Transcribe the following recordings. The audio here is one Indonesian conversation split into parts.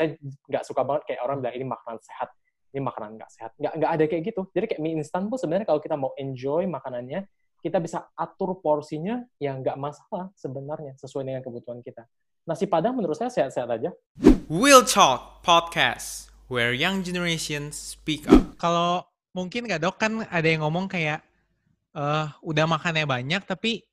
Saya nggak suka banget kayak orang bilang ini makanan sehat, ini makanan nggak sehat. Nggak, nggak ada kayak gitu. Jadi kayak mie instan pun sebenarnya kalau kita mau enjoy makanannya, kita bisa atur porsinya yang nggak masalah sebenarnya sesuai dengan kebutuhan kita. Nasi Padang menurut saya sehat-sehat aja. Will Talk Podcast, where young generation speak up. Kalau mungkin nggak dok kan ada yang ngomong kayak eh udah makannya banyak tapi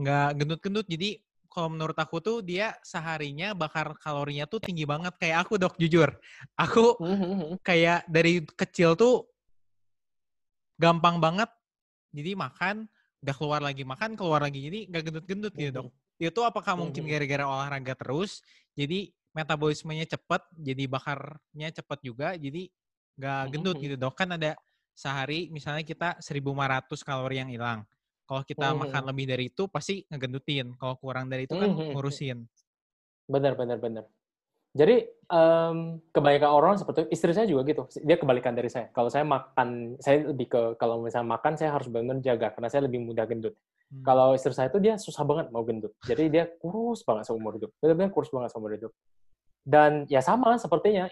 nggak gendut-gendut. Jadi kalau menurut aku tuh dia seharinya bakar kalorinya tuh tinggi banget kayak aku dok jujur. Aku kayak dari kecil tuh gampang banget. Jadi makan udah keluar lagi makan keluar lagi jadi nggak gendut-gendut gitu dok. Itu apakah mungkin Mhm. gara-gara olahraga terus jadi metabolismenya cepet jadi bakarnya cepet juga jadi nggak gendut Mhm. gitu dok kan ada sehari misalnya kita 1500 kalori yang hilang kalau kita Mhm. makan lebih dari itu pasti ngegendutin kalau kurang dari itu kan Mhm. ngurusin Benar, benar, benar. Jadi em, kebanyakan orang seperti istri saya juga gitu. Dia kebalikan dari saya. Kalau saya makan, saya lebih ke kalau misalnya makan saya harus benar-benar jaga karena saya lebih mudah gendut. Hmm. Kalau istri saya itu dia susah banget mau gendut. Jadi dia kurus banget seumur hidup. Benar-benar kurus banget seumur hidup. Dan ya sama sepertinya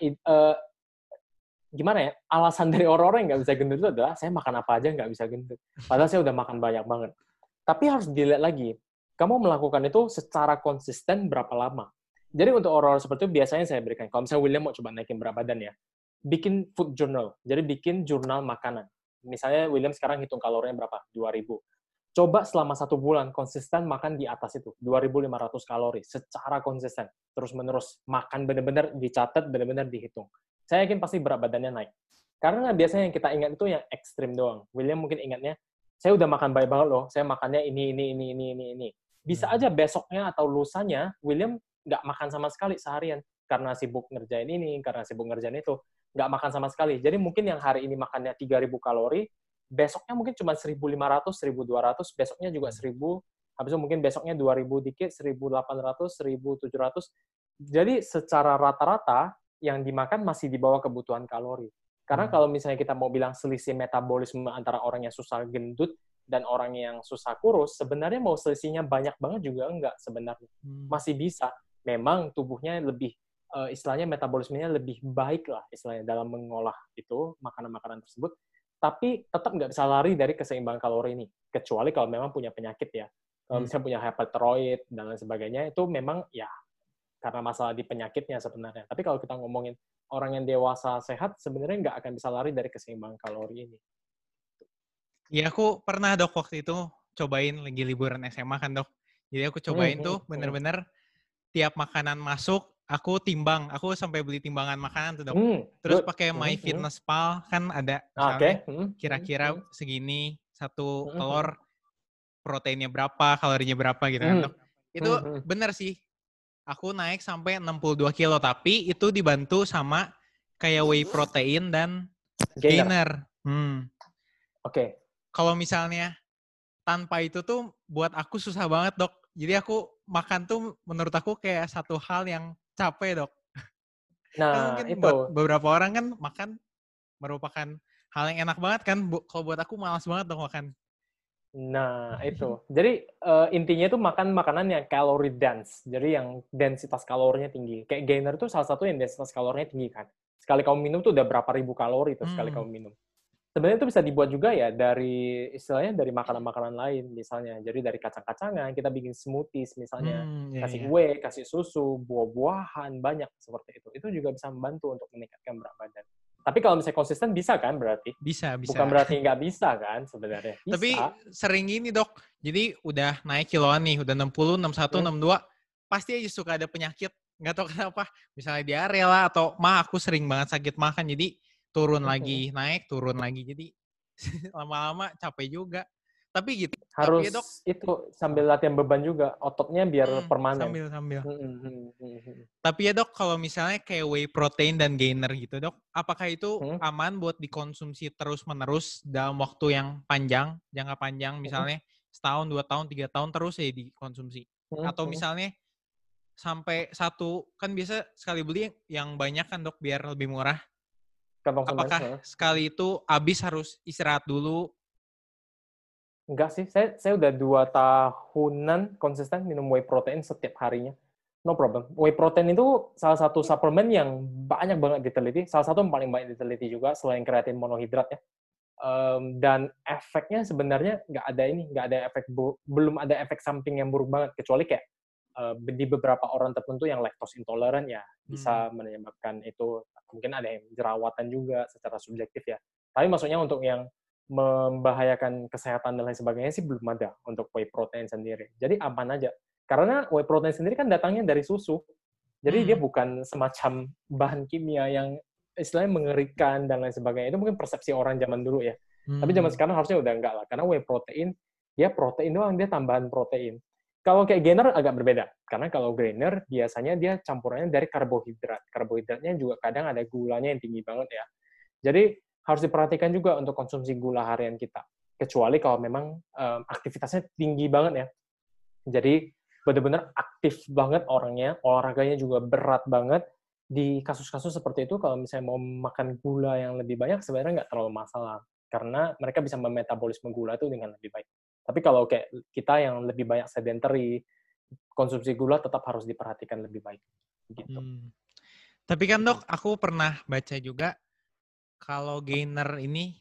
gimana ya? Alasan dari orang-orang yang nggak bisa gendut itu adalah saya makan apa aja nggak bisa gendut. Padahal saya udah makan banyak banget. Tapi harus dilihat lagi. Kamu melakukan itu secara konsisten berapa lama? Jadi untuk orang-orang seperti itu biasanya saya berikan. Kalau misalnya William mau coba naikin berat badan ya, bikin food journal. Jadi bikin jurnal makanan. Misalnya William sekarang hitung kalorinya berapa? 2000. Coba selama satu bulan konsisten makan di atas itu, 2500 kalori secara konsisten. Terus menerus makan benar-benar dicatat, benar-benar dihitung. Saya yakin pasti berat badannya naik. Karena biasanya yang kita ingat itu yang ekstrim doang. William mungkin ingatnya, saya udah makan baik banget loh, saya makannya ini, ini, ini, ini, ini, ini. Bisa Hmm. aja besoknya atau lusanya, William nggak makan sama sekali seharian karena sibuk ngerjain ini, karena sibuk ngerjain itu, nggak makan sama sekali. Jadi mungkin yang hari ini makannya 3000 kalori, besoknya mungkin cuma 1500, 1200, besoknya juga 1000, habis itu mungkin besoknya 2000 dikit, 1800, 1700. Jadi secara rata-rata yang dimakan masih di bawah kebutuhan kalori. Karena Hmm. kalau misalnya kita mau bilang selisih metabolisme antara orang yang susah gendut dan orang yang susah kurus, sebenarnya mau selisihnya banyak banget juga enggak sebenarnya Hmm. masih bisa. Memang tubuhnya lebih eh, istilahnya metabolismenya lebih baik lah istilahnya dalam mengolah itu makanan-makanan tersebut. Tapi tetap nggak bisa lari dari keseimbangan kalori ini. Kecuali kalau memang punya penyakit ya. Kalau Hmm. misalnya punya hyperthyroid dan lain sebagainya itu memang ya karena masalah di penyakitnya sebenarnya. Tapi kalau kita ngomongin orang yang dewasa sehat sebenarnya nggak akan bisa lari dari keseimbangan kalori ini. Iya aku pernah dok waktu itu cobain lagi liburan SMA kan dok. Jadi aku cobain Hmm, tuh hmm, hmm. bener-bener tiap makanan masuk aku timbang. Aku sampai beli timbangan makanan tuh dok. Hmm, Terus pakai Hmm, My hmm. Fitness Pal kan ada Ah, Oke. misalnya Hmm, hmm, kira-kira hmm. segini satu Hmm, telur proteinnya berapa, kalorinya berapa gitu kan Hmm. dok. Itu Hmm, hmm. bener sih. Aku naik sampai 62 kilo tapi itu dibantu sama kayak whey protein dan Gainer. gainer. Hmm. Oke. kalau misalnya tanpa itu tuh buat aku susah banget dok. Jadi aku makan tuh menurut aku kayak satu hal yang capek dok. Kan Nah, mungkin itu. buat beberapa orang kan makan merupakan hal yang enak banget kan. Bu- Kalau buat aku malas banget dok makan. Nah, itu. Jadi eh, intinya itu makan makanan yang calorie dense. Jadi yang densitas kalorinya tinggi. Kayak gainer itu salah satu yang densitas kalorinya tinggi kan. Sekali kamu minum tuh udah berapa ribu kalori tuh sekali Hmm. kamu minum. Sebenarnya itu bisa dibuat juga ya dari istilahnya dari makanan-makanan lain misalnya. Jadi dari kacang-kacangan kita bikin smoothies misalnya. Hmm, iya, kasih iya. whey, kasih susu, buah-buahan banyak seperti itu. Itu juga bisa membantu untuk meningkatkan berat badan. Tapi kalau misalnya konsisten bisa kan berarti? Bisa, bisa. Bukan berarti nggak bisa kan sebenarnya. Bisa. Tapi sering gini dok. Jadi udah naik kiloan nih, udah 60, 61, Hmm. 62. Pasti aja suka ada penyakit. Nggak tahu kenapa. Misalnya diare lah atau mah aku sering banget sakit makan. Jadi turun Mhm. lagi, naik, turun lagi. Jadi lama-lama capek juga. Tapi gitu. harus Tapi ya, Dok. itu sambil latihan beban juga ototnya biar Hmm, permanen. Sambil, sambil. Hmm, hmm, hmm, hmm, hmm. Tapi ya dok, kalau misalnya kayak whey protein dan gainer gitu dok, apakah itu Hmm. aman buat dikonsumsi terus-menerus dalam waktu yang panjang, jangka Hmm. panjang misalnya setahun, dua tahun, tiga tahun terus ya dikonsumsi? Hmm, Atau hmm. misalnya sampai satu, kan biasa sekali beli yang banyak kan dok biar lebih murah. Kantong Apakah sekali itu habis harus istirahat dulu? Enggak sih, saya saya udah dua tahunan konsisten minum whey protein setiap harinya. no problem. Whey protein itu salah satu suplemen yang banyak banget diteliti. Salah satu yang paling banyak diteliti juga selain kreatin monohidrat ya. Um, dan efeknya sebenarnya nggak ada ini, nggak ada efek belum ada efek samping yang buruk banget kecuali kayak uh, di beberapa orang tertentu yang lactose intoleran ya bisa hmm. menyebabkan itu mungkin ada yang jerawatan juga secara subjektif ya. Tapi maksudnya untuk yang membahayakan kesehatan dan lain sebagainya sih belum ada untuk whey protein sendiri. Jadi aman aja. Karena whey protein sendiri kan datangnya dari susu. Jadi hmm. dia bukan semacam bahan kimia yang istilahnya mengerikan dan lain sebagainya. Itu mungkin persepsi orang zaman dulu ya. Hmm. Tapi zaman hmm. sekarang harusnya udah enggak lah. Karena whey protein, dia protein doang, dia tambahan protein. Kalau kayak gainer agak berbeda. Karena kalau gainer biasanya dia campurannya dari karbohidrat. Karbohidratnya juga kadang ada gulanya yang tinggi banget ya. Jadi harus diperhatikan juga untuk konsumsi gula harian kita. Kecuali kalau memang um, aktivitasnya tinggi banget ya. Jadi benar-benar aktif banget orangnya, olahraganya juga berat banget. Di kasus-kasus seperti itu, kalau misalnya mau makan gula yang lebih banyak, sebenarnya nggak terlalu masalah. Karena mereka bisa memetabolisme gula itu dengan lebih baik. Tapi kalau kayak kita yang lebih banyak sedentary, konsumsi gula tetap harus diperhatikan lebih baik. Gitu. Hmm. Tapi kan dok, aku pernah baca juga kalau gainer ini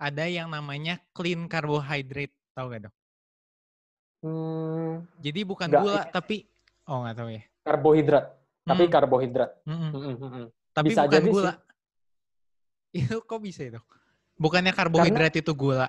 ada yang namanya clean carbohydrate, tahu gak dok? Hmm, Jadi bukan enggak, gula, tapi oh nggak tahu ya. Karbohidrat, hmm. tapi karbohidrat. Hmm. Hmm, hmm, Tapi bisa bukan gula. Sih. Itu kok bisa itu? Bukannya karbohidrat Karena, itu gula?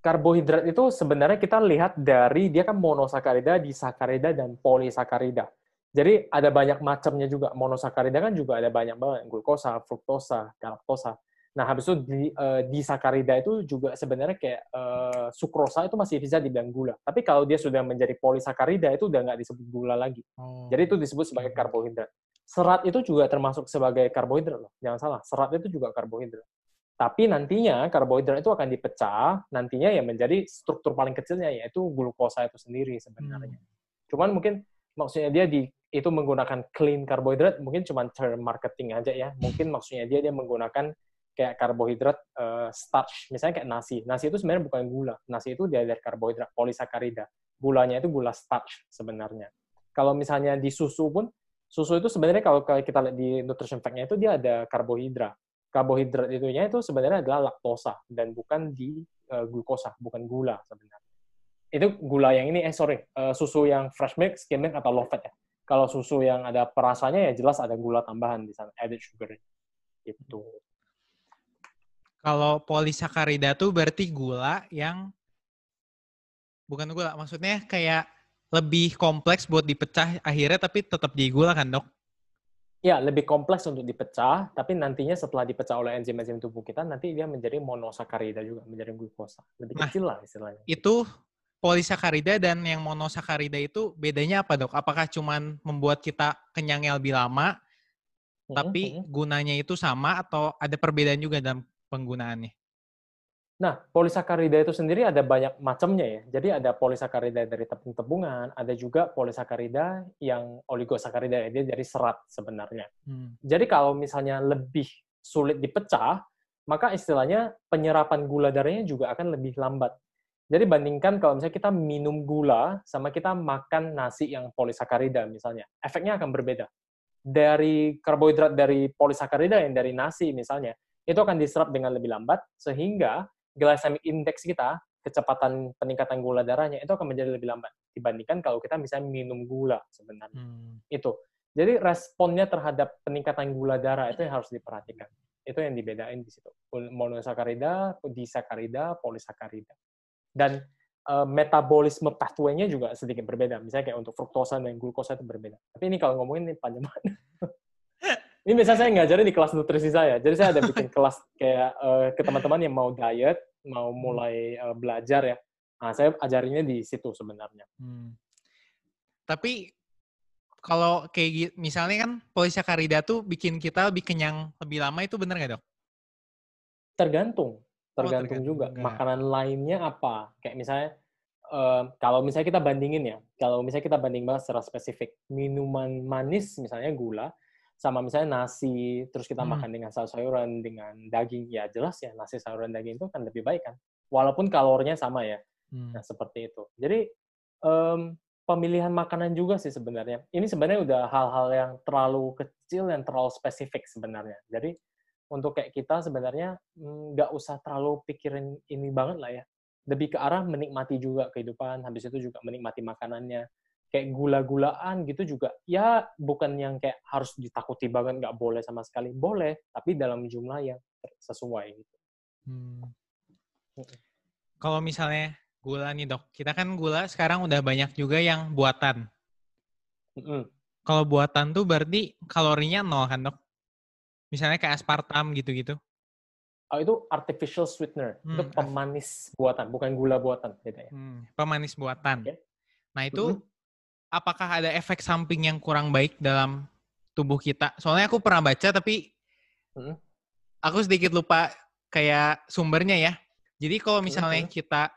Karbohidrat itu sebenarnya kita lihat dari dia kan monosakarida, disakarida, dan polisakarida. Jadi ada banyak macamnya juga. Monosakarida kan juga ada banyak banget. Glukosa, fruktosa, galaktosa. Nah, habis itu di, uh, disakarida itu juga sebenarnya kayak uh, sukrosa itu masih bisa dibilang gula. Tapi kalau dia sudah menjadi polisakarida itu udah nggak disebut gula lagi. Oh. Jadi itu disebut sebagai karbohidrat. Serat itu juga termasuk sebagai karbohidrat loh. Jangan salah, serat itu juga karbohidrat. Tapi nantinya karbohidrat itu akan dipecah, nantinya ya menjadi struktur paling kecilnya yaitu glukosa itu sendiri sebenarnya. Hmm. Cuman mungkin maksudnya dia di itu menggunakan clean karbohidrat mungkin cuma term marketing aja ya. Mungkin maksudnya dia dia menggunakan kayak karbohidrat uh, starch, misalnya kayak nasi. Nasi itu sebenarnya bukan gula. Nasi itu dia dari karbohidrat polisakarida. Gulanya itu gula starch sebenarnya. Kalau misalnya di susu pun, susu itu sebenarnya kalau kita lihat di nutrition fact-nya itu dia ada karbohidrat. Karbohidrat itunya itu sebenarnya adalah laktosa dan bukan di uh, glukosa, bukan gula sebenarnya. Itu gula yang ini, eh sorry, uh, susu yang fresh milk, skim milk, atau low fat ya kalau susu yang ada perasanya ya jelas ada gula tambahan di sana, added sugar. Itu. Kalau polisakarida tuh berarti gula yang bukan gula, maksudnya kayak lebih kompleks buat dipecah akhirnya tapi tetap di gula kan, Dok? Ya, lebih kompleks untuk dipecah, tapi nantinya setelah dipecah oleh enzim-enzim tubuh kita, nanti dia menjadi monosakarida juga, menjadi glukosa. Lebih nah, kecil lah istilahnya. Itu polisakarida dan yang monosakarida itu bedanya apa dok? Apakah cuman membuat kita kenyangnya lebih lama, mm-hmm. tapi gunanya itu sama atau ada perbedaan juga dalam penggunaannya? Nah, polisakarida itu sendiri ada banyak macamnya ya. Jadi ada polisakarida dari tepung-tepungan, ada juga polisakarida yang oligosakarida, ya. dia dari serat sebenarnya. Hmm. Jadi kalau misalnya lebih sulit dipecah, maka istilahnya penyerapan gula darahnya juga akan lebih lambat. Jadi bandingkan kalau misalnya kita minum gula sama kita makan nasi yang polisakarida misalnya, efeknya akan berbeda. Dari karbohidrat dari polisakarida yang dari nasi misalnya, itu akan diserap dengan lebih lambat sehingga glycemic index kita, kecepatan peningkatan gula darahnya itu akan menjadi lebih lambat dibandingkan kalau kita misalnya minum gula sebenarnya. Hmm. Itu. Jadi responnya terhadap peningkatan gula darah itu yang harus diperhatikan. Itu yang dibedain di situ. Monosakarida, disakarida, polisakarida dan uh, metabolisme pathway-nya juga sedikit berbeda. Misalnya kayak untuk fruktosa dan glukosa itu berbeda. Tapi ini kalau ngomongin ini panjang banget. ini misalnya saya ngajarin di kelas nutrisi saya. Jadi saya ada bikin kelas kayak uh, ke teman-teman yang mau diet, mau mulai uh, belajar ya. Nah, saya ajarinnya di situ sebenarnya. Hmm. Tapi kalau kayak misalnya kan polisakarida tuh bikin kita lebih kenyang lebih lama itu benar nggak dok? Tergantung tergantung, oh, juga enggak. makanan lainnya apa kayak misalnya uh, kalau misalnya kita bandingin ya kalau misalnya kita banding banget secara spesifik minuman manis misalnya gula sama misalnya nasi terus kita hmm. makan dengan sayur-sayuran dengan daging ya jelas ya nasi sayuran daging itu kan lebih baik kan walaupun kalorinya sama ya hmm. nah seperti itu jadi um, pemilihan makanan juga sih sebenarnya. Ini sebenarnya udah hal-hal yang terlalu kecil, yang terlalu spesifik sebenarnya. Jadi untuk kayak kita sebenarnya mm, nggak usah terlalu pikirin ini banget lah ya. Lebih ke arah menikmati juga kehidupan, habis itu juga menikmati makanannya. Kayak gula-gulaan gitu juga, ya bukan yang kayak harus ditakuti banget, nggak boleh sama sekali. Boleh, tapi dalam jumlah yang sesuai gitu. Hmm. Kalau misalnya gula nih dok, kita kan gula sekarang udah banyak juga yang buatan. Mm-mm. Kalau buatan tuh berarti kalorinya nol kan dok? Misalnya kayak aspartam gitu-gitu. Oh, itu artificial sweetener, itu Hmm, pemanis buatan, bukan gula buatan bedanya. Hmm, pemanis buatan. Oke. Nah itu Mhm. apakah ada efek samping yang kurang baik dalam tubuh kita? Soalnya aku pernah baca tapi Mhm. aku sedikit lupa kayak sumbernya ya. Jadi kalau misalnya Mhm. kita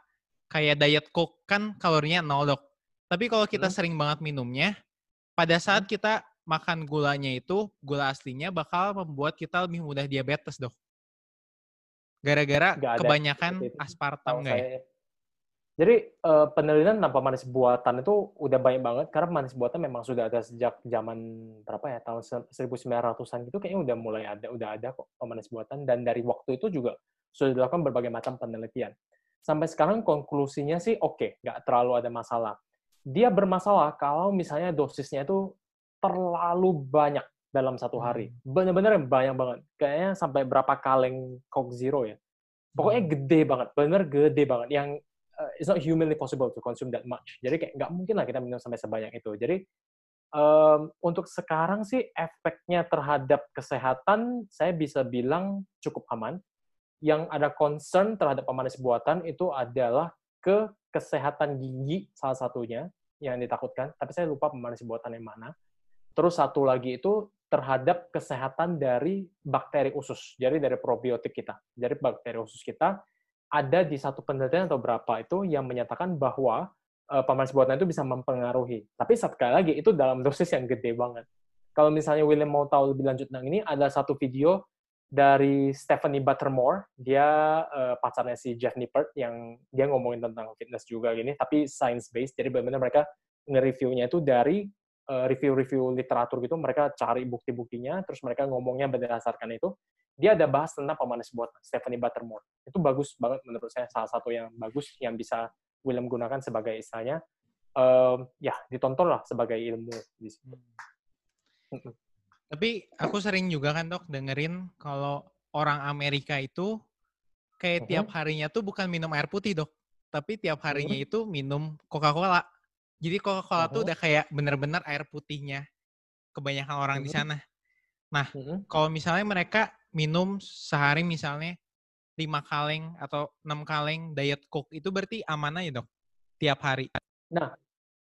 kayak diet coke kan kalorinya nol dok. Tapi kalau kita Mhm. sering banget minumnya, pada saat kita makan gulanya itu, gula aslinya bakal membuat kita lebih mudah diabetes dok. Gara-gara kebanyakan itu. aspartam nggak ya? saya. Jadi eh, penelitian tentang pemanis buatan itu udah banyak banget karena pemanis buatan memang sudah ada sejak zaman berapa ya tahun se- 1900-an gitu kayaknya udah mulai ada udah ada kok pemanis buatan dan dari waktu itu juga sudah dilakukan berbagai macam penelitian. Sampai sekarang konklusinya sih oke, nggak terlalu ada masalah. Dia bermasalah kalau misalnya dosisnya itu terlalu banyak dalam satu hari. Bener-bener banyak banget. Kayaknya sampai berapa kaleng Coke Zero ya. Pokoknya gede banget, bener gede banget. Yang uh, it's not humanly possible to consume that much. Jadi kayak nggak mungkin lah kita minum sampai sebanyak itu. Jadi um, untuk sekarang sih efeknya terhadap kesehatan saya bisa bilang cukup aman. Yang ada concern terhadap pemanis buatan itu adalah ke kesehatan gigi salah satunya yang ditakutkan. Tapi saya lupa pemanis buatan yang mana. Terus satu lagi itu terhadap kesehatan dari bakteri usus. Jadi dari probiotik kita. Jadi bakteri usus kita ada di satu penelitian atau berapa itu yang menyatakan bahwa uh, pemanis buatan itu bisa mempengaruhi. Tapi sekali lagi itu dalam dosis yang gede banget. Kalau misalnya William mau tahu lebih lanjut tentang ini, ada satu video dari Stephanie Buttermore, dia uh, pacarnya si Jeff Nippert yang dia ngomongin tentang fitness juga gini, tapi science based. Jadi benar-benar mereka nge-reviewnya itu dari review-review literatur gitu, mereka cari bukti-buktinya, terus mereka ngomongnya berdasarkan itu. Dia ada bahas tentang pemanis buatan, Stephanie Buttermore. Itu bagus banget menurut saya, salah satu yang bagus yang bisa William gunakan sebagai istilahnya, um, ya ditonton lah sebagai ilmu di situ. Hmm. Tapi aku sering juga kan dok dengerin kalau orang Amerika itu kayak Mhm. tiap harinya tuh bukan minum air putih dok, tapi tiap harinya Mhm. itu minum Coca-Cola. Jadi Coca-Cola tuh udah kayak bener-bener air putihnya kebanyakan orang di Mhm. sana. Nah, Mhm. kalau misalnya mereka minum sehari misalnya lima kaleng atau enam kaleng diet coke itu berarti aman aja dok tiap hari. Nah,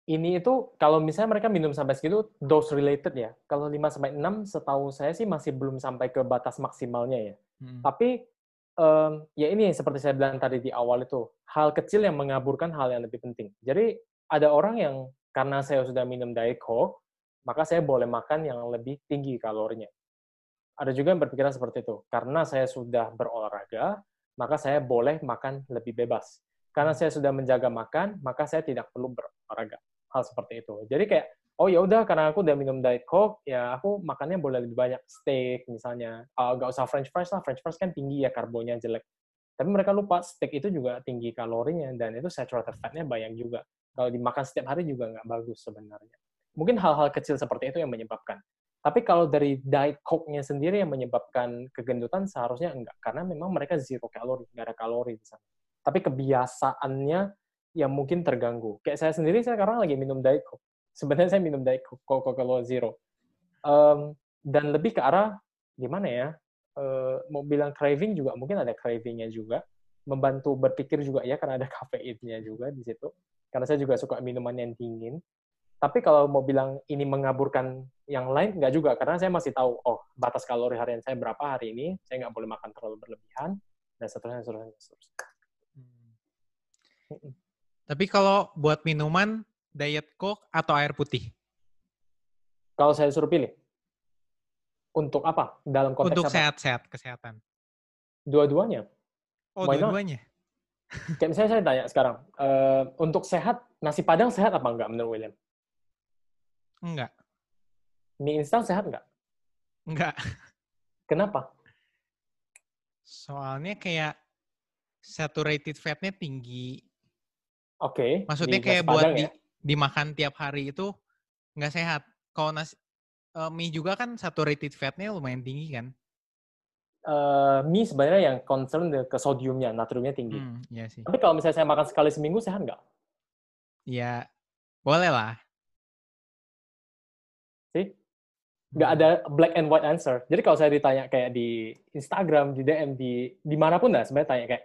ini itu kalau misalnya mereka minum sampai segitu dose related ya. Kalau 5 sampai 6 setahu saya sih masih belum sampai ke batas maksimalnya ya. Hmm. Tapi em, ya ini seperti saya bilang tadi di awal itu, hal kecil yang mengaburkan hal yang lebih penting. Jadi ada orang yang karena saya sudah minum Diet Coke, maka saya boleh makan yang lebih tinggi kalorinya. Ada juga yang berpikiran seperti itu. Karena saya sudah berolahraga, maka saya boleh makan lebih bebas. Karena saya sudah menjaga makan, maka saya tidak perlu berolahraga. Hal seperti itu. Jadi kayak, oh ya udah karena aku udah minum diet coke, ya aku makannya boleh lebih banyak steak misalnya. Uh, gak usah french fries lah, french fries kan tinggi ya karbonya jelek. Tapi mereka lupa steak itu juga tinggi kalorinya dan itu saturated fat-nya banyak juga. Kalau dimakan setiap hari juga nggak bagus sebenarnya. Mungkin hal-hal kecil seperti itu yang menyebabkan. Tapi kalau dari diet coke-nya sendiri yang menyebabkan kegendutan seharusnya enggak. Karena memang mereka zero kalori, nggak ada kalori di sana. Tapi kebiasaannya yang mungkin terganggu. Kayak saya sendiri, saya sekarang lagi minum diet coke. Sebenarnya saya minum diet coke, Coca-Cola Zero. Um, dan lebih ke arah, gimana ya, uh, mau bilang craving juga, mungkin ada craving-nya juga. Membantu berpikir juga ya, karena ada kafeinnya juga di situ. Karena saya juga suka minuman yang dingin. Tapi kalau mau bilang ini mengaburkan yang lain, nggak juga. Karena saya masih tahu, oh, batas kalori harian saya berapa hari ini, saya nggak boleh makan terlalu berlebihan, dan seterusnya, seterusnya, seterusnya. Hmm. Tapi kalau buat minuman, diet coke atau air putih? Kalau saya suruh pilih, untuk apa? Dalam konteks Untuk sehat-sehat, kesehatan. Dua-duanya. Oh, dua-duanya? Kayak misalnya saya tanya sekarang, eh, untuk sehat, nasi padang sehat apa enggak menurut William? Enggak, Mie instan sehat enggak? enggak. Kenapa? Soalnya kayak saturated fatnya tinggi. Oke. Maksudnya mie kayak buat padang di, ya? dimakan tiap hari itu nggak sehat. Kalau nasi eh, mie juga kan saturated fatnya lumayan tinggi kan. Eh, mie sebenarnya yang concern ke sodiumnya, natriumnya tinggi. Hmm, iya sih. Tapi kalau misalnya saya makan sekali seminggu sehat nggak? Ya boleh lah. Sih? Nggak ada black and white answer. Jadi kalau saya ditanya kayak di Instagram, di DM, di di mana pun dah sebenarnya tanya kayak,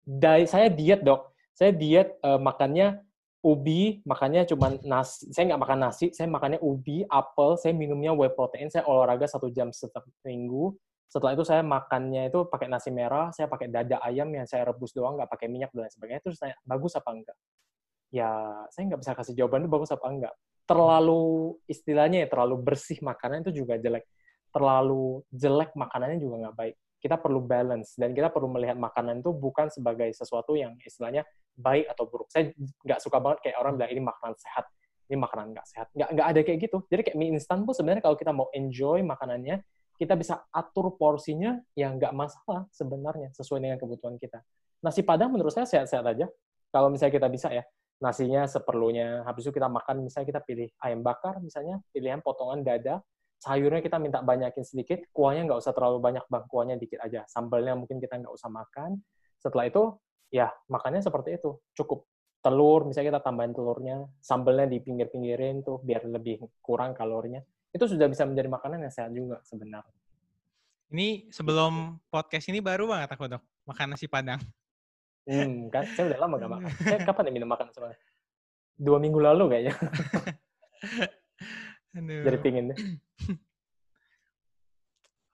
"Dai- saya diet dok, saya diet eh, makannya ubi, makannya cuma nasi, saya nggak makan nasi, saya makannya ubi, apel, saya minumnya whey protein, saya olahraga satu jam setiap minggu, setelah itu saya makannya itu pakai nasi merah, saya pakai dada ayam yang saya rebus doang, nggak pakai minyak dan lain sebagainya. Terus saya bagus apa enggak? Ya, saya nggak bisa kasih jawaban itu bagus apa enggak. Terlalu istilahnya ya terlalu bersih makanan itu juga jelek. Terlalu jelek makanannya juga nggak baik. Kita perlu balance dan kita perlu melihat makanan itu bukan sebagai sesuatu yang istilahnya baik atau buruk. Saya nggak suka banget kayak orang bilang ini makanan sehat, ini makanan nggak sehat. Nggak nggak ada kayak gitu. Jadi kayak mie instan pun sebenarnya kalau kita mau enjoy makanannya, kita bisa atur porsinya yang nggak masalah sebenarnya sesuai dengan kebutuhan kita. Nasi padang menurut saya sehat-sehat aja. Kalau misalnya kita bisa ya, nasinya seperlunya, habis itu kita makan, misalnya kita pilih ayam bakar, misalnya pilihan potongan dada, sayurnya kita minta banyakin sedikit, kuahnya nggak usah terlalu banyak bang, kuahnya dikit aja. Sambalnya mungkin kita nggak usah makan. Setelah itu, ya makannya seperti itu, cukup. Telur, misalnya kita tambahin telurnya, sambalnya di pinggir-pinggirin tuh biar lebih kurang kalorinya itu sudah bisa menjadi makanan yang sehat juga sebenarnya. Ini sebelum podcast ini baru banget aku dok makan nasi padang. Hmm, kan? Saya udah lama gak makan. Saya kapan ya minum makan sebenarnya? Dua minggu lalu kayaknya. Aduh. Jadi pingin deh.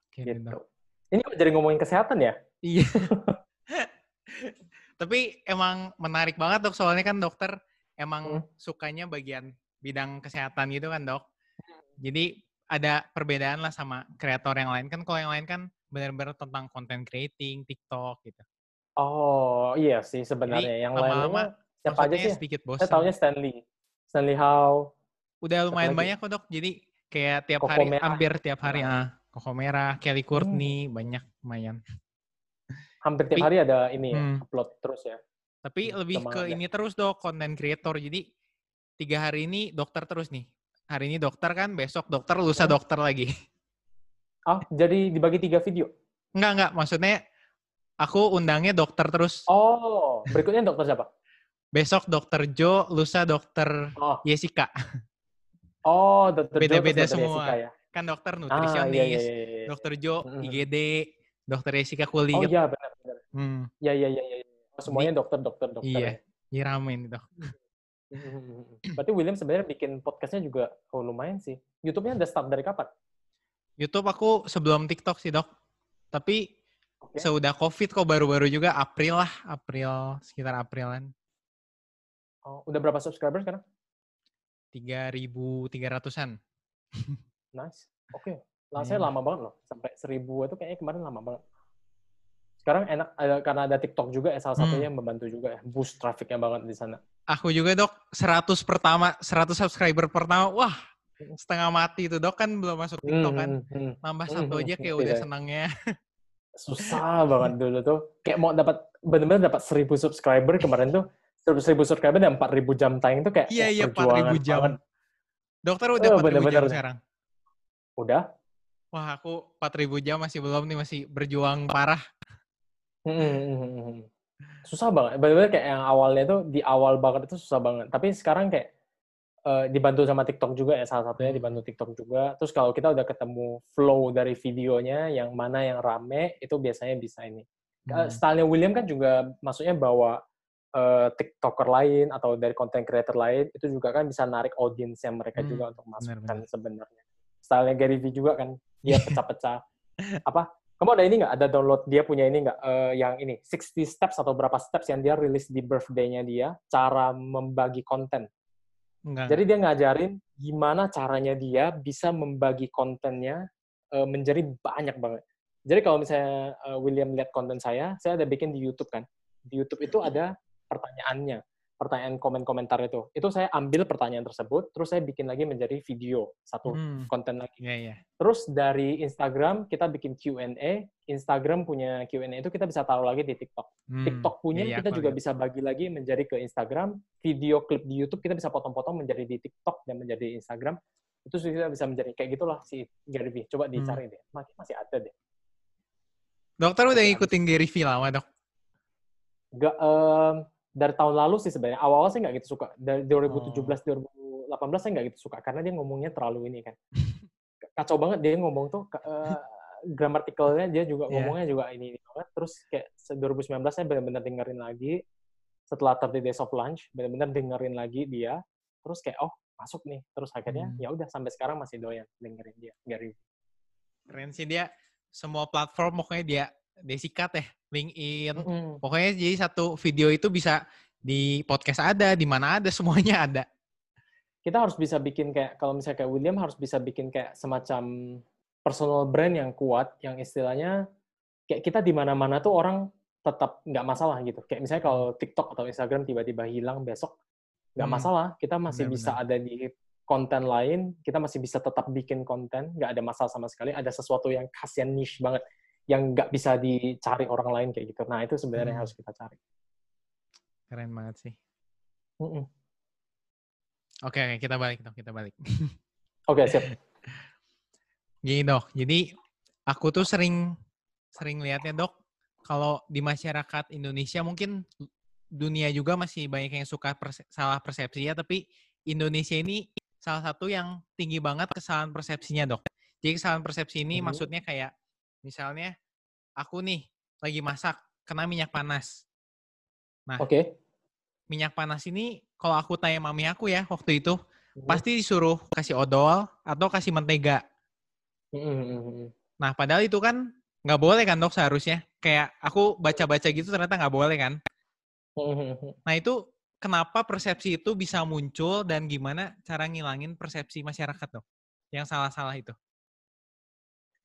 Oke Gitu. Dok. Ini kok jadi ngomongin kesehatan ya? Iya. Tapi emang menarik banget dok, soalnya kan dokter emang Hmm. sukanya bagian bidang kesehatan gitu kan dok. Jadi ada perbedaan lah sama kreator yang lain kan. Kalau yang lain kan benar-benar tentang content creating, TikTok gitu. Oh iya sih sebenarnya. Jadi, yang lama-lama lainnya siapa aja sih? sedikit Saya bosan. taunya Stanley. Stanley Howe. Udah lumayan lagi? banyak kok dok. Jadi kayak tiap Koko hari, Merah. hampir tiap hari. Ah, Koko Merah, Kelly Hmm. Courtney, banyak lumayan. Hampir tiap Tapi- hari ada ini ya, Hmm. upload terus ya. Tapi Hmm, lebih ke ada. ini terus dok, content creator. Jadi tiga hari ini dokter terus nih. Hari ini dokter kan, besok dokter, lusa Hmm. dokter lagi. Oh, jadi dibagi tiga video? Enggak, enggak. Maksudnya aku undangnya dokter terus. Oh, berikutnya dokter siapa? Besok dokter Jo, lusa dokter Oh, Jessica. oh dokter Beda-beda semua. Jessica ya? Kan dokter Ah, nutrisionis. iya, iya, iya, iya. Dokter Jo, Mm-mm. IGD. Dokter Jessica kulit. Oh iya, benar, benar. Hmm, Ya, ya, ya, ya. ya. Oh, semuanya dokter, dokter, dokter. Iya. ya. ini rame nih dok. Berarti William sebenarnya bikin podcastnya juga oh lumayan sih. YouTube-nya udah start dari kapan? YouTube aku sebelum TikTok sih dok. Tapi Oke. seudah COVID kok baru-baru juga April lah. April, sekitar Aprilan. Oh, udah berapa subscriber sekarang? 3.300-an. Nice. Oke. Lah saya Lumayan. lama banget loh. Sampai 1000 itu kayaknya kemarin lama banget. Sekarang enak ada, karena ada TikTok juga ya salah Hmm. satunya yang membantu juga ya. Boost trafficnya banget di sana. Aku juga dok, 100 pertama, 100 subscriber pertama, wah setengah mati itu dok kan belum masuk TikTok kan. Hmm, hmm, hmm. Nambah Hmm, satu hmm, aja kayak ngerti udah senangnya. Susah banget dulu tuh. Kayak mau dapat benar-benar dapat 1000 subscriber kemarin tuh 1000 subscriber dan 4000 jam tayang tuh kayak Iya, iya, perjuangan 4000 jam. banget. Dokter udah Oh, 4000 bener-bener. jam sekarang. Udah? Wah aku 4000 jam masih belum nih, masih berjuang parah. Hmm, hmm, hmm, hmm, hmm. Susah banget. Benar-benar kayak yang awalnya tuh di awal banget itu susah banget. Tapi sekarang kayak eh, dibantu sama TikTok juga ya salah satunya Hmm. dibantu TikTok juga. Terus kalau kita udah ketemu flow dari videonya yang mana yang rame itu biasanya bisa ini. Hmm. Stylenya William kan juga maksudnya bawa eh, TikToker lain atau dari content creator lain itu juga kan bisa narik audiens yang mereka Hmm, juga untuk masukkan sebenarnya. Stylenya Gary Vee juga kan dia pecah-pecah. Apa? Kamu ada ini nggak? Ada download dia punya ini nggak? Eh, yang ini 60 steps atau berapa steps yang dia rilis di birthday-nya dia cara membagi konten. Enggak. Jadi dia ngajarin gimana caranya dia bisa membagi kontennya eh, menjadi banyak banget. Jadi kalau misalnya eh, William lihat konten saya, saya ada bikin di YouTube kan. Di YouTube itu ada pertanyaannya, pertanyaan komen-komentar itu. Itu saya ambil pertanyaan tersebut, terus saya bikin lagi menjadi video, satu Hmm, konten lagi. Iya, iya. Terus dari Instagram kita bikin Q&A, Instagram punya Q&A itu kita bisa taruh lagi di TikTok. Hmm, TikTok punya iya, iya, kita juga lihat. bisa bagi lagi menjadi ke Instagram, video klip di YouTube kita bisa potong-potong menjadi di TikTok dan menjadi Instagram. Itu kita bisa menjadi kayak gitulah si Gary Vee. Coba Hmm. dicari deh. Makin masih ada deh. Dokter udah Masih ngikutin Gary Vee lama, Dok? Gak, dari tahun lalu sih sebenarnya. Awal-awal saya nggak gitu suka. Dari Oh. 2017, 2018 saya nggak gitu suka karena dia ngomongnya terlalu ini kan. Kacau banget dia ngomong tuh ke- eh, gramatikalnya dia juga Iya. ngomongnya juga ini, ini banget. Terus kayak se- 2019 saya benar-benar dengerin lagi setelah 30 Days of Lunch, benar-benar dengerin lagi dia. Terus kayak oh masuk nih. Terus akhirnya Hmm. ya udah sampai sekarang masih doyan dengerin dia. Gary. Keren sih dia. Semua platform pokoknya dia dia sikat ya. LinkedIn. Mm-mm. Pokoknya jadi satu video itu bisa di podcast ada, di mana ada, semuanya ada. kita harus bisa bikin kayak kalau misalnya kayak William harus bisa bikin kayak semacam personal brand yang kuat yang istilahnya kayak kita di mana-mana tuh orang tetap nggak masalah gitu kayak misalnya kalau TikTok atau Instagram tiba-tiba hilang besok nggak Hmm. masalah kita masih Benar-benar. bisa ada di konten lain kita masih bisa tetap bikin konten nggak ada masalah sama sekali ada sesuatu yang khas yang niche banget yang nggak bisa dicari orang lain kayak gitu nah itu sebenarnya yang Hmm. harus kita cari Keren banget sih. Mm-mm. Oke, oke, kita balik dok, kita balik. oke siap Gini dok, jadi aku tuh sering sering lihatnya dok, kalau di masyarakat Indonesia mungkin dunia juga masih banyak yang suka perse- salah persepsi ya, tapi Indonesia ini salah satu yang tinggi banget kesalahan persepsinya dok. Jadi kesalahan persepsi ini Mhm. maksudnya kayak misalnya aku nih lagi masak kena minyak panas. Nah, oke minyak panas ini kalau aku tanya mami aku ya waktu itu Mhm. pasti disuruh kasih odol atau kasih mentega. Mm-mm. Nah, padahal itu kan nggak boleh kan dok seharusnya. Kayak aku baca-baca gitu ternyata nggak boleh kan. Mm-mm. Nah itu kenapa persepsi itu bisa muncul dan gimana cara ngilangin persepsi masyarakat dok? Yang salah-salah itu.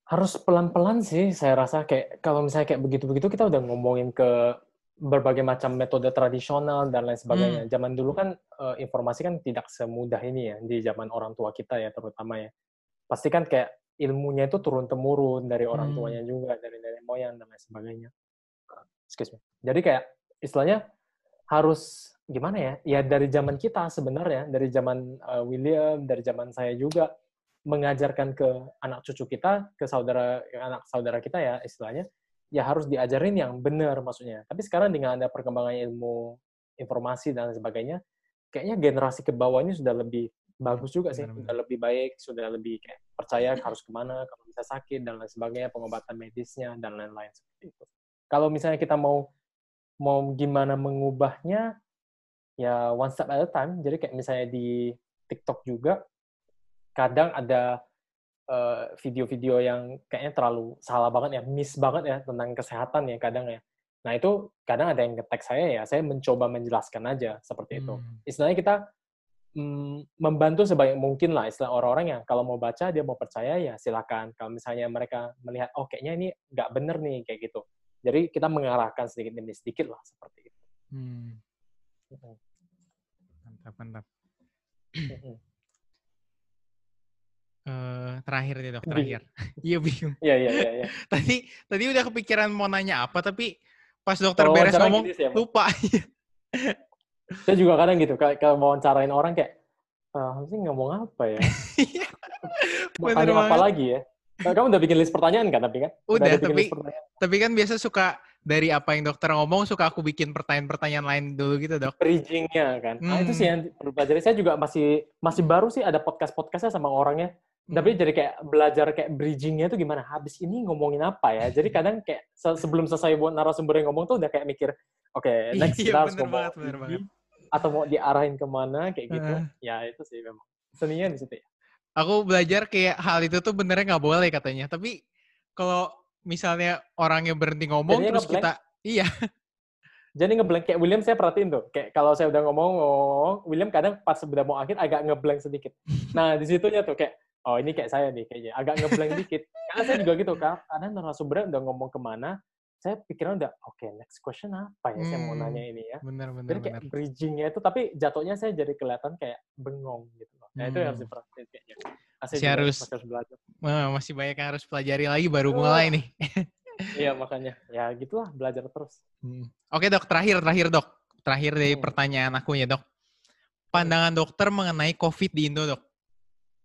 Harus pelan-pelan sih saya rasa kayak kalau misalnya kayak begitu-begitu kita udah ngomongin ke berbagai macam metode tradisional dan lain sebagainya. Zaman dulu kan eh, informasi kan tidak semudah ini ya di zaman orang tua kita ya terutama ya. Pasti kan kayak ilmunya itu turun temurun dari orang Hmm. tuanya juga dari nenek moyang dan lain sebagainya. Excuse me. Jadi kayak istilahnya harus gimana ya? Ya dari zaman kita sebenarnya dari zaman eh, William, dari zaman saya juga mengajarkan ke anak cucu kita, ke saudara anak saudara kita ya istilahnya, ya harus diajarin yang benar maksudnya. Tapi sekarang dengan ada perkembangan ilmu informasi dan sebagainya, kayaknya generasi ke bawah ini sudah lebih bagus juga sih, Benar-benar. sudah lebih baik, sudah lebih kayak percaya harus ke mana kalau bisa sakit dan lain sebagainya, pengobatan medisnya dan lain-lain seperti itu. Kalau misalnya kita mau mau gimana mengubahnya, ya one step at a time. Jadi kayak misalnya di TikTok juga kadang ada eh, video-video yang kayaknya terlalu salah banget ya, miss banget ya tentang kesehatan ya kadang ya. Nah itu kadang ada yang nge-tag saya ya, saya mencoba menjelaskan aja seperti itu. Hmm. Istilahnya kita mm, membantu sebanyak mungkin lah istilah orang-orang yang kalau mau baca dia mau percaya ya silakan. Kalau misalnya mereka melihat oh kayaknya ini nggak bener nih kayak gitu. Jadi kita mengarahkan sedikit demi sedikit lah seperti itu. Hmm. Mantap, mantap. Terakhir nih dok, terakhir. Iya bingung. Iya iya iya. iya. Tadi tadi udah kepikiran mau nanya apa, tapi pas dokter Kalau beres ngomong gitu sih lupa. Saya juga kadang gitu, kayak kalau wawancarain orang kayak, ah, sih ngomong apa ya? Iya. Mau tanya apa lagi ya? Nah, Kamu udah bikin list pertanyaan kan tapi kan? Udah, bikin tapi-. Tapi kan biasa suka dari apa yang dokter ngomong, suka aku bikin pertanyaan-pertanyaan lain dulu gitu dok. bridging-nya kan. Nah, itu Hmm. sih yang perlu pelajari. Saya juga masih masih baru sih ada podcast-podcastnya sama orangnya. Hmm. Tapi jadi kayak belajar kayak bridging-nya itu gimana? Habis ini ngomongin apa ya? Jadi kadang kayak se- sebelum selesai buat narasumber yang ngomong tuh udah kayak mikir, oke, next Iya, kita harus ngomong banget, bener ini, banget. atau mau diarahin ke mana kayak gitu. Heeh. Ya itu sih memang. Seninya di situ ya. aku belajar kayak hal itu tuh benernya nggak boleh katanya. Tapi kalau misalnya orangnya berhenti ngomong Jadinya terus kita iya Jadi ngeblank kayak William saya perhatiin tuh. Kayak kalau saya udah ngomong, ngomong, William kadang pas udah mau akhir agak ngeblank sedikit. Nah, di situnya tuh kayak oh ini kayak saya nih kayaknya agak ngeblank dikit. Karena saya juga gitu kan. Kadang narasumbernya udah ngomong ke mana, saya pikiran udah oke next question apa ya saya mau Hmm. nanya ini ya. Bener, bener, Jadi kayak bener. bridgingnya itu tapi jatuhnya saya jadi kelihatan kayak bengong gitu loh. Nah itu yang harus Hmm. diperhatiin kayaknya. Nah, Masih harus- masih harus belajar. Wah, masih banyak yang harus pelajari lagi baru Wah. mulai nih. Iya makanya ya gitulah belajar terus. Hmm. Oke dok, terakhir terakhir dok, terakhir dari Hmm. pertanyaan aku ya dok. Pandangan dokter mengenai COVID di Indo dok,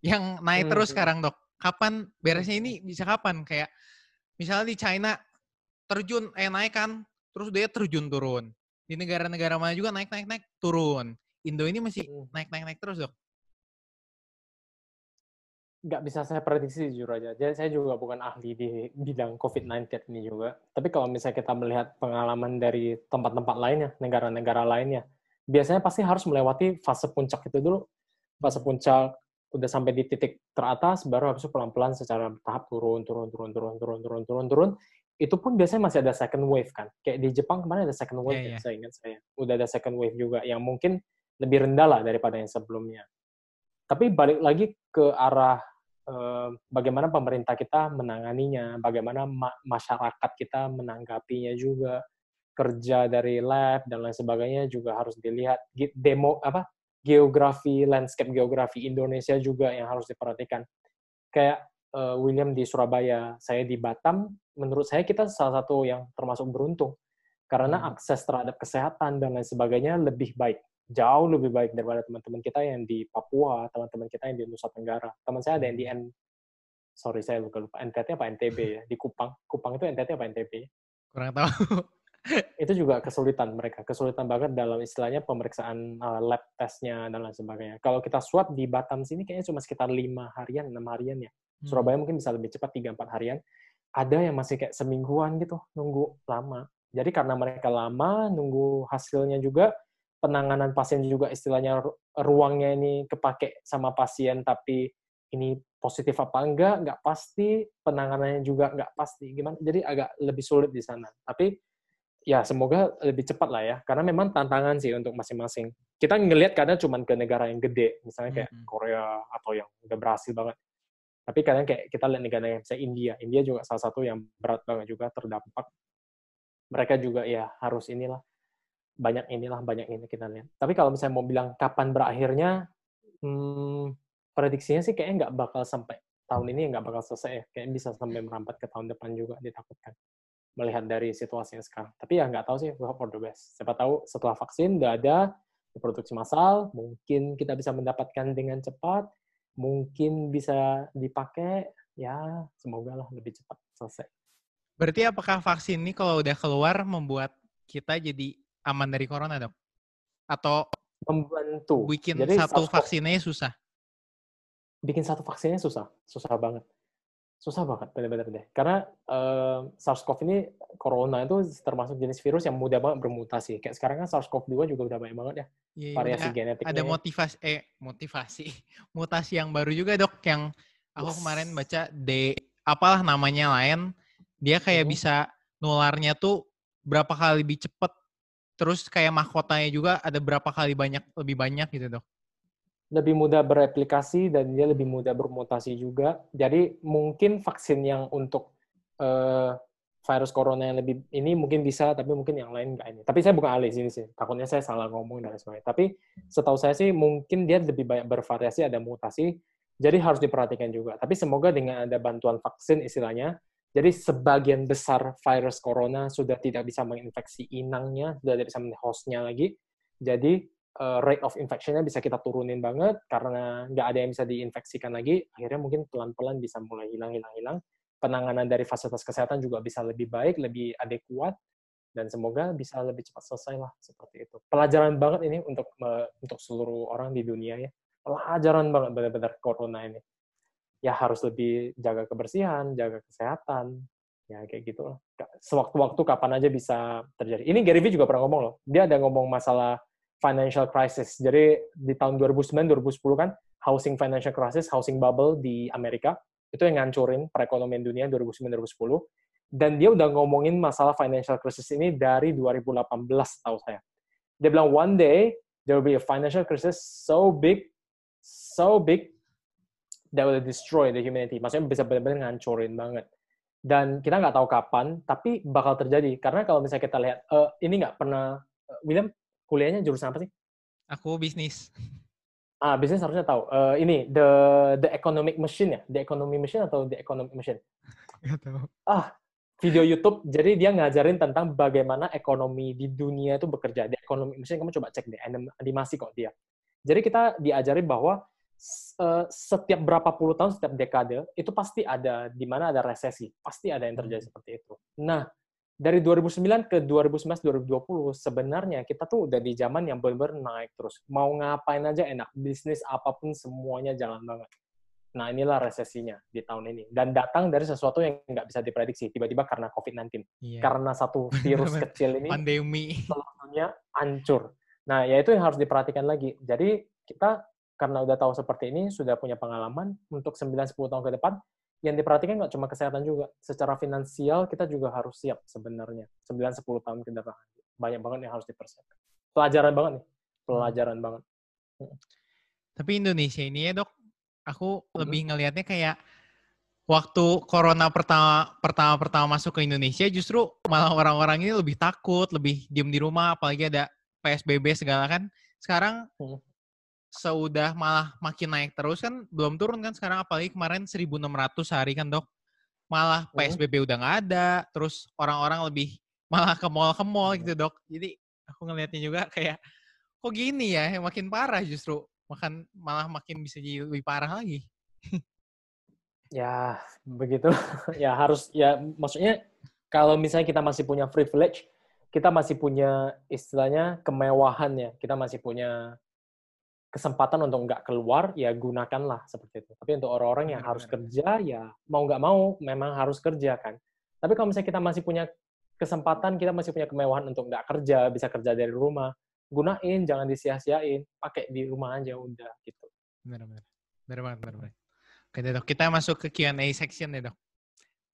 yang naik Hmm, terus hmm. sekarang dok. Kapan beresnya ini bisa kapan? Kayak misalnya di China terjun eh naik kan, terus dia terjun turun. Di negara-negara mana juga naik naik naik turun. Indo ini masih Hmm. naik naik naik terus dok. nggak bisa saya prediksi jujur aja. Jadi saya juga bukan ahli di bidang COVID-19 ini juga. Tapi kalau misalnya kita melihat pengalaman dari tempat-tempat lainnya, negara-negara lainnya, biasanya pasti harus melewati fase puncak itu dulu. Fase puncak udah sampai di titik teratas, baru habis itu pelan-pelan secara bertahap turun, turun, turun, turun, turun, turun, turun, turun. Itu pun biasanya masih ada second wave kan. Kayak di Jepang kemarin ada second wave, Iya, ya, iya. saya ingat saya. Udah ada second wave juga, yang mungkin lebih rendah lah daripada yang sebelumnya. Tapi balik lagi ke arah eh, bagaimana pemerintah kita menanganinya, bagaimana ma- masyarakat kita menanggapinya juga, kerja dari lab dan lain sebagainya juga harus dilihat. Demo apa geografi, landscape geografi Indonesia juga yang harus diperhatikan. Kayak eh, William di Surabaya, saya di Batam, menurut saya kita salah satu yang termasuk beruntung karena Hmm. akses terhadap kesehatan dan lain sebagainya lebih baik jauh lebih baik daripada teman-teman kita yang di Papua, teman-teman kita yang di Nusa Tenggara. Teman saya ada yang di N, sorry saya lupa lupa NTT apa NTB ya di Kupang. Kupang itu NTT apa NTB? Kurang tahu. Itu juga kesulitan mereka, kesulitan banget dalam istilahnya pemeriksaan uh, lab tesnya dan lain sebagainya. Kalau kita swab di Batam sini kayaknya cuma sekitar lima harian, enam harian ya. Hmm. Surabaya mungkin bisa lebih cepat tiga empat harian. Ada yang masih kayak semingguan gitu nunggu lama. Jadi karena mereka lama nunggu hasilnya juga penanganan pasien juga istilahnya ru- ruangnya ini kepake sama pasien tapi ini positif apa enggak nggak pasti penanganannya juga nggak pasti gimana jadi agak lebih sulit di sana tapi ya semoga lebih cepat lah ya. Karena memang tantangan sih untuk masing-masing. Kita ngelihat kadang cuma ke negara yang gede misalnya kayak Mm-mm. Korea atau yang udah berhasil banget. Tapi kadang kayak kita lihat negara yang misalnya India India juga salah satu yang berat banget juga terdampak. Mereka juga ya harus inilah banyak inilah banyak ini kita lihat. Tapi kalau misalnya mau bilang kapan berakhirnya hmm, prediksinya sih kayaknya nggak bakal sampai tahun ini nggak bakal selesai ya. Kayaknya bisa sampai merambat ke tahun depan juga ditakutkan melihat dari situasi yang sekarang tapi ya nggak tahu sih we hope for the best siapa tahu setelah vaksin udah ada diproduksi massal mungkin kita bisa mendapatkan dengan cepat mungkin bisa dipakai ya semoga lah lebih cepat selesai Berarti apakah vaksin ini kalau udah keluar membuat kita jadi aman dari corona dok? Atau membantu bikin Jadi satu vaksinnya susah? bikin satu vaksinnya susah, susah banget. Susah banget, benar-benar deh. Karena eh, SARS-CoV ini, corona itu termasuk jenis virus yang mudah banget bermutasi. Kayak sekarang kan SARS-CoV-2 juga udah banyak banget ya, Iya, iya, variasi ada, genetiknya. ada motivasi eh motivasi mutasi yang baru juga dok yang aku Yes. kemarin baca D apalah namanya lain dia kayak Mhm. bisa nularnya tuh berapa kali lebih cepet terus kayak mahkotanya juga ada berapa kali banyak lebih banyak gitu dok lebih mudah bereplikasi dan dia lebih mudah bermutasi juga. Jadi mungkin vaksin yang untuk eh, virus corona yang lebih ini mungkin bisa, tapi mungkin yang lain nggak ini. Tapi saya bukan ahli sini sih. Takutnya saya salah ngomong dan sebagainya. Tapi setahu saya sih mungkin dia lebih banyak bervariasi, ada mutasi. Jadi harus diperhatikan juga. Tapi semoga dengan ada bantuan vaksin istilahnya, jadi sebagian besar virus corona sudah tidak bisa menginfeksi inangnya, sudah tidak bisa hostnya lagi. Jadi uh, rate of infection-nya bisa kita turunin banget karena nggak ada yang bisa diinfeksikan lagi. Akhirnya mungkin pelan-pelan bisa mulai hilang, hilang, hilang. Penanganan dari fasilitas kesehatan juga bisa lebih baik, lebih adekuat, dan semoga bisa lebih cepat selesai lah seperti itu. Pelajaran banget ini untuk untuk seluruh orang di dunia ya. Pelajaran banget benar-benar corona ini. Ya harus lebih jaga kebersihan, jaga kesehatan, ya kayak gitu lah. Sewaktu-waktu kapan aja bisa terjadi. Ini Gary Vee juga pernah ngomong loh. Dia ada ngomong masalah financial crisis. Jadi di tahun 2009-2010 kan housing financial crisis, housing bubble di Amerika itu yang ngancurin perekonomian dunia 2009-2010. Dan dia udah ngomongin masalah financial crisis ini dari 2018 tahu saya. Dia bilang one day there will be a financial crisis so big, so big that will destroy the humanity. Maksudnya bisa benar-benar ngancurin banget. dan kita nggak tahu kapan, tapi bakal terjadi. Karena kalau misalnya kita lihat, uh, ini nggak pernah, uh, William kuliahnya jurusan apa sih? Aku bisnis. Ah, bisnis harusnya tahu. Uh, ini the the economic machine ya, the economy machine atau the economic machine? Gak tahu. Ah, video YouTube. Jadi dia ngajarin tentang bagaimana ekonomi di dunia itu bekerja. Di economic machine kamu coba cek deh, animasi kok dia. Jadi kita diajarin bahwa uh, setiap berapa puluh tahun, setiap dekade, itu pasti ada di mana ada resesi, pasti ada yang terjadi seperti itu. Nah, dari 2009 ke 2019 2020 sebenarnya kita tuh udah di zaman yang benar-benar naik terus. Mau ngapain aja enak, bisnis apa pun semuanya jalan banget. Nah, inilah resesinya di tahun ini. Dan datang dari sesuatu yang nggak bisa diprediksi. Tiba-tiba karena COVID-19. Iya. Karena satu virus kecil ini, Pandemi. seluruhnya hancur. Nah, ya itu yang harus diperhatikan lagi. Jadi, kita karena udah tahu seperti ini, sudah punya pengalaman untuk 9-10 tahun ke depan, yang diperhatikan nggak cuma kesehatan juga. Secara finansial, kita juga harus siap sebenarnya. 9-10 tahun ke depan. Banyak banget yang harus dipersiapkan. Pelajaran banget nih. Pelajaran banget. Tapi Indonesia ini ya dok, aku Hmm. lebih ngelihatnya kayak waktu corona pertama pertama pertama masuk ke Indonesia justru malah orang-orang ini lebih takut, lebih diem di rumah, apalagi ada PSBB segala kan. Sekarang Hmm. Seudah malah makin naik terus kan belum turun kan sekarang apalagi kemarin 1.600 hari kan dok. Malah. PSBB udah nggak ada, terus orang-orang lebih malah ke mall ke mall gitu dok. Jadi aku ngelihatnya juga kayak kok gini ya, makin parah justru makan malah makin bisa jadi lebih parah lagi. Ya, begitu. ya harus, ya maksudnya kalau misalnya kita masih punya privilege, kita masih punya istilahnya kemewahan ya, kita masih punya kesempatan untuk nggak keluar, ya gunakanlah seperti itu. Tapi untuk orang-orang yang harus kerja, ya mau nggak mau memang harus kerja kan. Tapi kalau misalnya kita masih punya kesempatan, kita masih punya kemewahan untuk nggak kerja, bisa kerja dari rumah, gunain, jangan disia-siain, pakai di rumah aja udah gitu. Benar benar. Benar banget, benar banget. Oke deh, dok, kita masuk ke Q&A section deh dok.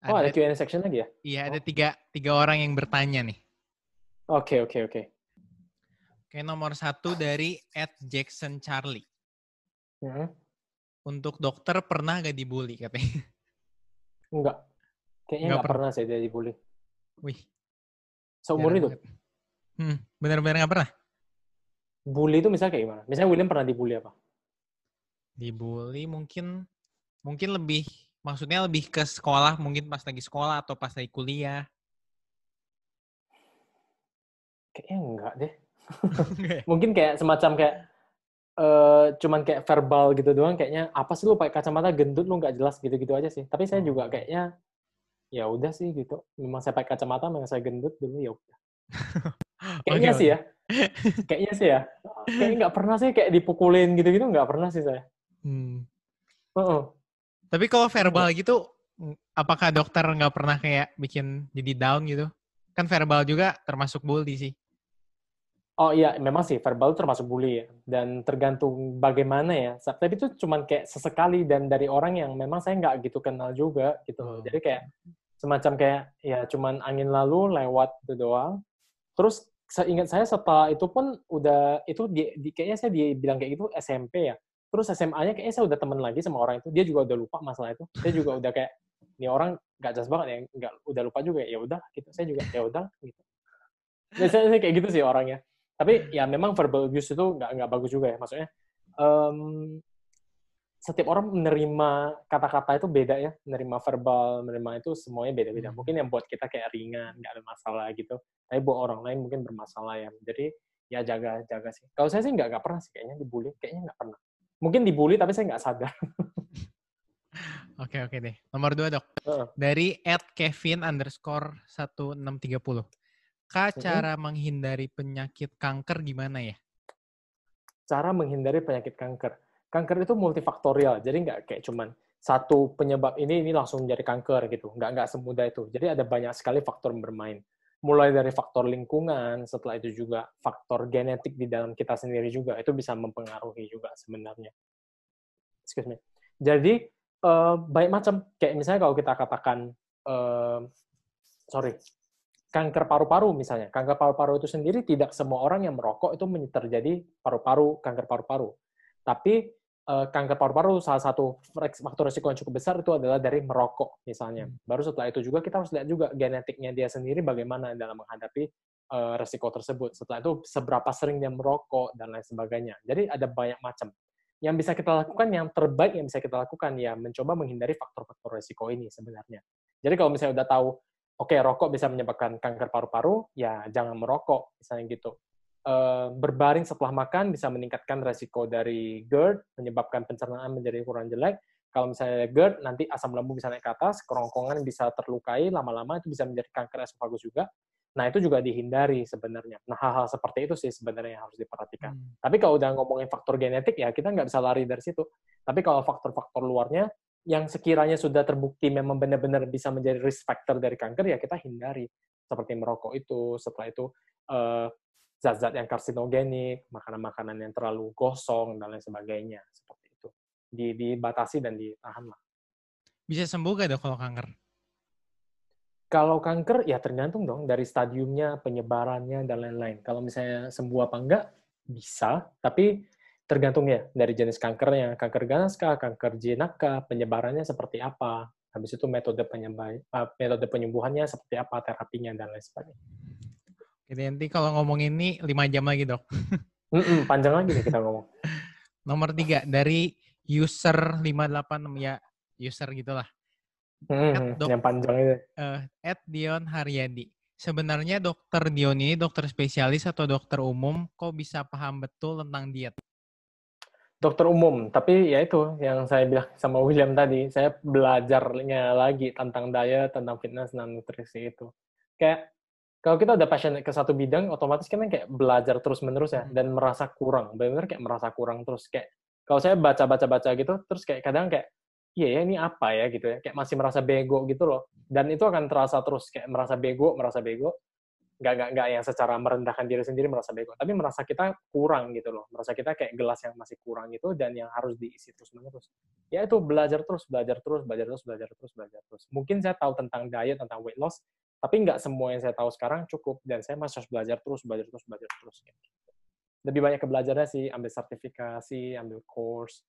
Oh, ada Q&A section lagi ya? Iya, ada Oh. tiga, tiga orang yang bertanya nih. Oke, oke, oke. Oke, nomor satu dari Ed Jackson Charlie. Mhm. Untuk dokter pernah gak dibully katanya? Enggak. Kayaknya Nggak nggak pernah sih dia dibully. Wih, Seumur banget. Hmm, benar-benar gak pernah? Bully itu misalnya kayak gimana? Misalnya William pernah dibully apa? Dibully mungkin mungkin lebih maksudnya lebih ke sekolah mungkin pas lagi sekolah atau pas lagi kuliah. Kayaknya enggak deh. Mungkin kayak semacam kayak eh cuman kayak verbal gitu doang kayaknya apa sih lu pakai kacamata gendut lu nggak jelas gitu-gitu aja sih. Tapi saya juga kayaknya ya udah sih gitu. Memang saya pakai kacamata, memang saya gendut dulu ya udah. Kayaknya sih ya. Kayaknya sih ya. Kayaknya nggak pernah sih kayak dipukulin gitu-gitu nggak pernah sih saya. Hmm. Heeh. Tapi kalau verbal gitu, mm, apakah dokter nggak pernah kayak bikin jadi down gitu? Kan verbal juga termasuk bully sih. Oh iya, memang sih verbal itu termasuk bully ya. Dan tergantung bagaimana ya. Tapi itu cuman kayak sesekali dan dari orang yang memang saya nggak gitu kenal juga gitu. Oh. Jadi kayak semacam kayak ya cuman angin lalu lewat itu doang. Terus seingat saya setelah itu pun udah itu di, di- kayaknya saya dibilang kayak gitu SMP ya. Terus SMA-nya kayaknya saya udah temen lagi sama orang itu. Dia juga udah lupa masalah itu. Saya juga udah kayak ini orang nggak jelas banget ya, nggak udah lupa juga ya. Ya udah gitu. Saya juga ya udah gitu. Biasanya saya kayak gitu sih orangnya tapi ya memang verbal abuse itu nggak nggak bagus juga ya maksudnya em, setiap orang menerima kata-kata itu beda ya menerima verbal menerima itu semuanya beda-beda Hmm. mungkin yang buat kita kayak ringan nggak ada masalah gitu tapi buat orang lain mungkin bermasalah ya jadi ya jaga jaga sih kalau saya sih nggak nggak pernah sih kayaknya dibully kayaknya nggak pernah mungkin dibully tapi saya nggak sadar Oke oke deh. Nomor dua dok. Dari at Kevin underscore 1630. Kak, Mhm. cara menghindari penyakit kanker gimana ya? cara menghindari penyakit kanker. Kanker itu multifaktorial, jadi nggak kayak cuman satu penyebab ini ini langsung jadi kanker gitu. Nggak nggak semudah itu. Jadi ada banyak sekali faktor bermain. Mulai dari faktor lingkungan, setelah itu juga faktor genetik di dalam kita sendiri juga itu bisa mempengaruhi juga sebenarnya. Excuse me. Jadi eh, banyak macam. Kayak misalnya kalau kita katakan eh, sorry kanker paru-paru misalnya. Kanker paru-paru itu sendiri tidak semua orang yang merokok itu terjadi paru-paru, kanker paru-paru. Tapi eh, kanker paru-paru salah satu faktor risiko yang cukup besar itu adalah dari merokok misalnya. Hmm. Baru setelah itu juga kita harus lihat juga genetiknya dia sendiri bagaimana dalam menghadapi eh, resiko tersebut. Setelah itu seberapa sering dia merokok dan lain sebagainya. Jadi ada banyak macam. Yang bisa kita lakukan, yang terbaik yang bisa kita lakukan ya mencoba menghindari faktor-faktor resiko ini sebenarnya. Jadi kalau misalnya udah tahu, oke rokok bisa menyebabkan kanker paru-paru, ya jangan merokok misalnya gitu. Eh, berbaring setelah makan bisa meningkatkan resiko dari GERD, menyebabkan pencernaan menjadi kurang jelek. Kalau misalnya GERD, nanti asam lambung bisa naik ke atas, kerongkongan bisa terlukai, lama-lama itu bisa menjadi kanker esofagus juga. Nah, itu juga dihindari sebenarnya. Nah, hal-hal seperti itu sih sebenarnya yang harus diperhatikan. Hmm. Tapi kalau udah ngomongin faktor genetik, ya kita nggak bisa lari dari situ. Tapi kalau faktor-faktor luarnya, yang sekiranya sudah terbukti memang benar-benar bisa menjadi risk factor dari kanker, ya kita hindari. Seperti merokok itu, setelah itu eh, zat-zat yang karsinogenik, makanan-makanan yang terlalu gosong, dan lain sebagainya. Seperti itu. Di- Dibatasi dan ditahan lah. Bisa sembuh gak dok kalau kanker? Kalau kanker, ya tergantung dong dari stadiumnya, penyebarannya, dan lain-lain. Kalau misalnya sembuh apa enggak, bisa. Tapi tergantung ya dari jenis kankernya. Kanker ganas kah, kanker jinak kah, penyebarannya seperti apa. Habis itu metode penyembuhan, metode penyembuhannya seperti apa, terapinya, dan lain sebagainya. Jadi nanti kalau ngomong ini 5 jam lagi dok. Mm-mm, panjang lagi nih kita ngomong. Nomor tiga dari user 586 ya user gitulah. Mm, Dok. yang panjang itu. Eh, Ed Dion Haryadi. Sebenarnya dokter Dion ini dokter spesialis atau dokter umum kok bisa paham betul tentang diet? Dokter umum, tapi ya itu yang saya bilang sama William tadi, saya belajarnya lagi tentang diet, tentang fitness dan nutrisi itu. Kayak kalau kita udah passionate ke satu bidang, otomatis kan kayak belajar terus-menerus ya, Hmm. dan merasa kurang, benar-benar kayak merasa kurang terus. Kayak kalau saya baca-baca-baca gitu, terus kayak kadang kayak, iya ya ini apa ya gitu ya, kayak masih merasa bego gitu loh. Dan itu akan terasa terus, kayak merasa bego, merasa bego, nggak nggak nggak yang secara merendahkan diri sendiri merasa bego tapi merasa kita kurang gitu loh merasa kita kayak gelas yang masih kurang gitu dan yang harus diisi terus menerus ya itu belajar terus belajar terus belajar terus belajar terus belajar terus mungkin saya tahu tentang diet tentang weight loss tapi nggak semua yang saya tahu sekarang cukup dan saya masih harus belajar terus belajar terus belajar terus gitu. lebih banyak ke belajarnya sih ambil sertifikasi ambil course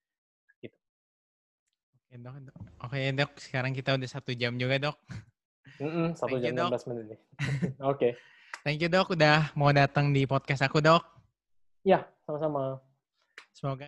Oke dok, dok. Oke dok, sekarang kita udah satu jam juga dok. Mm-mm, satu Thank you, jam Dok. 16 menit nih oke Thank you dok udah mau datang di podcast aku dok. ya sama-sama Semoga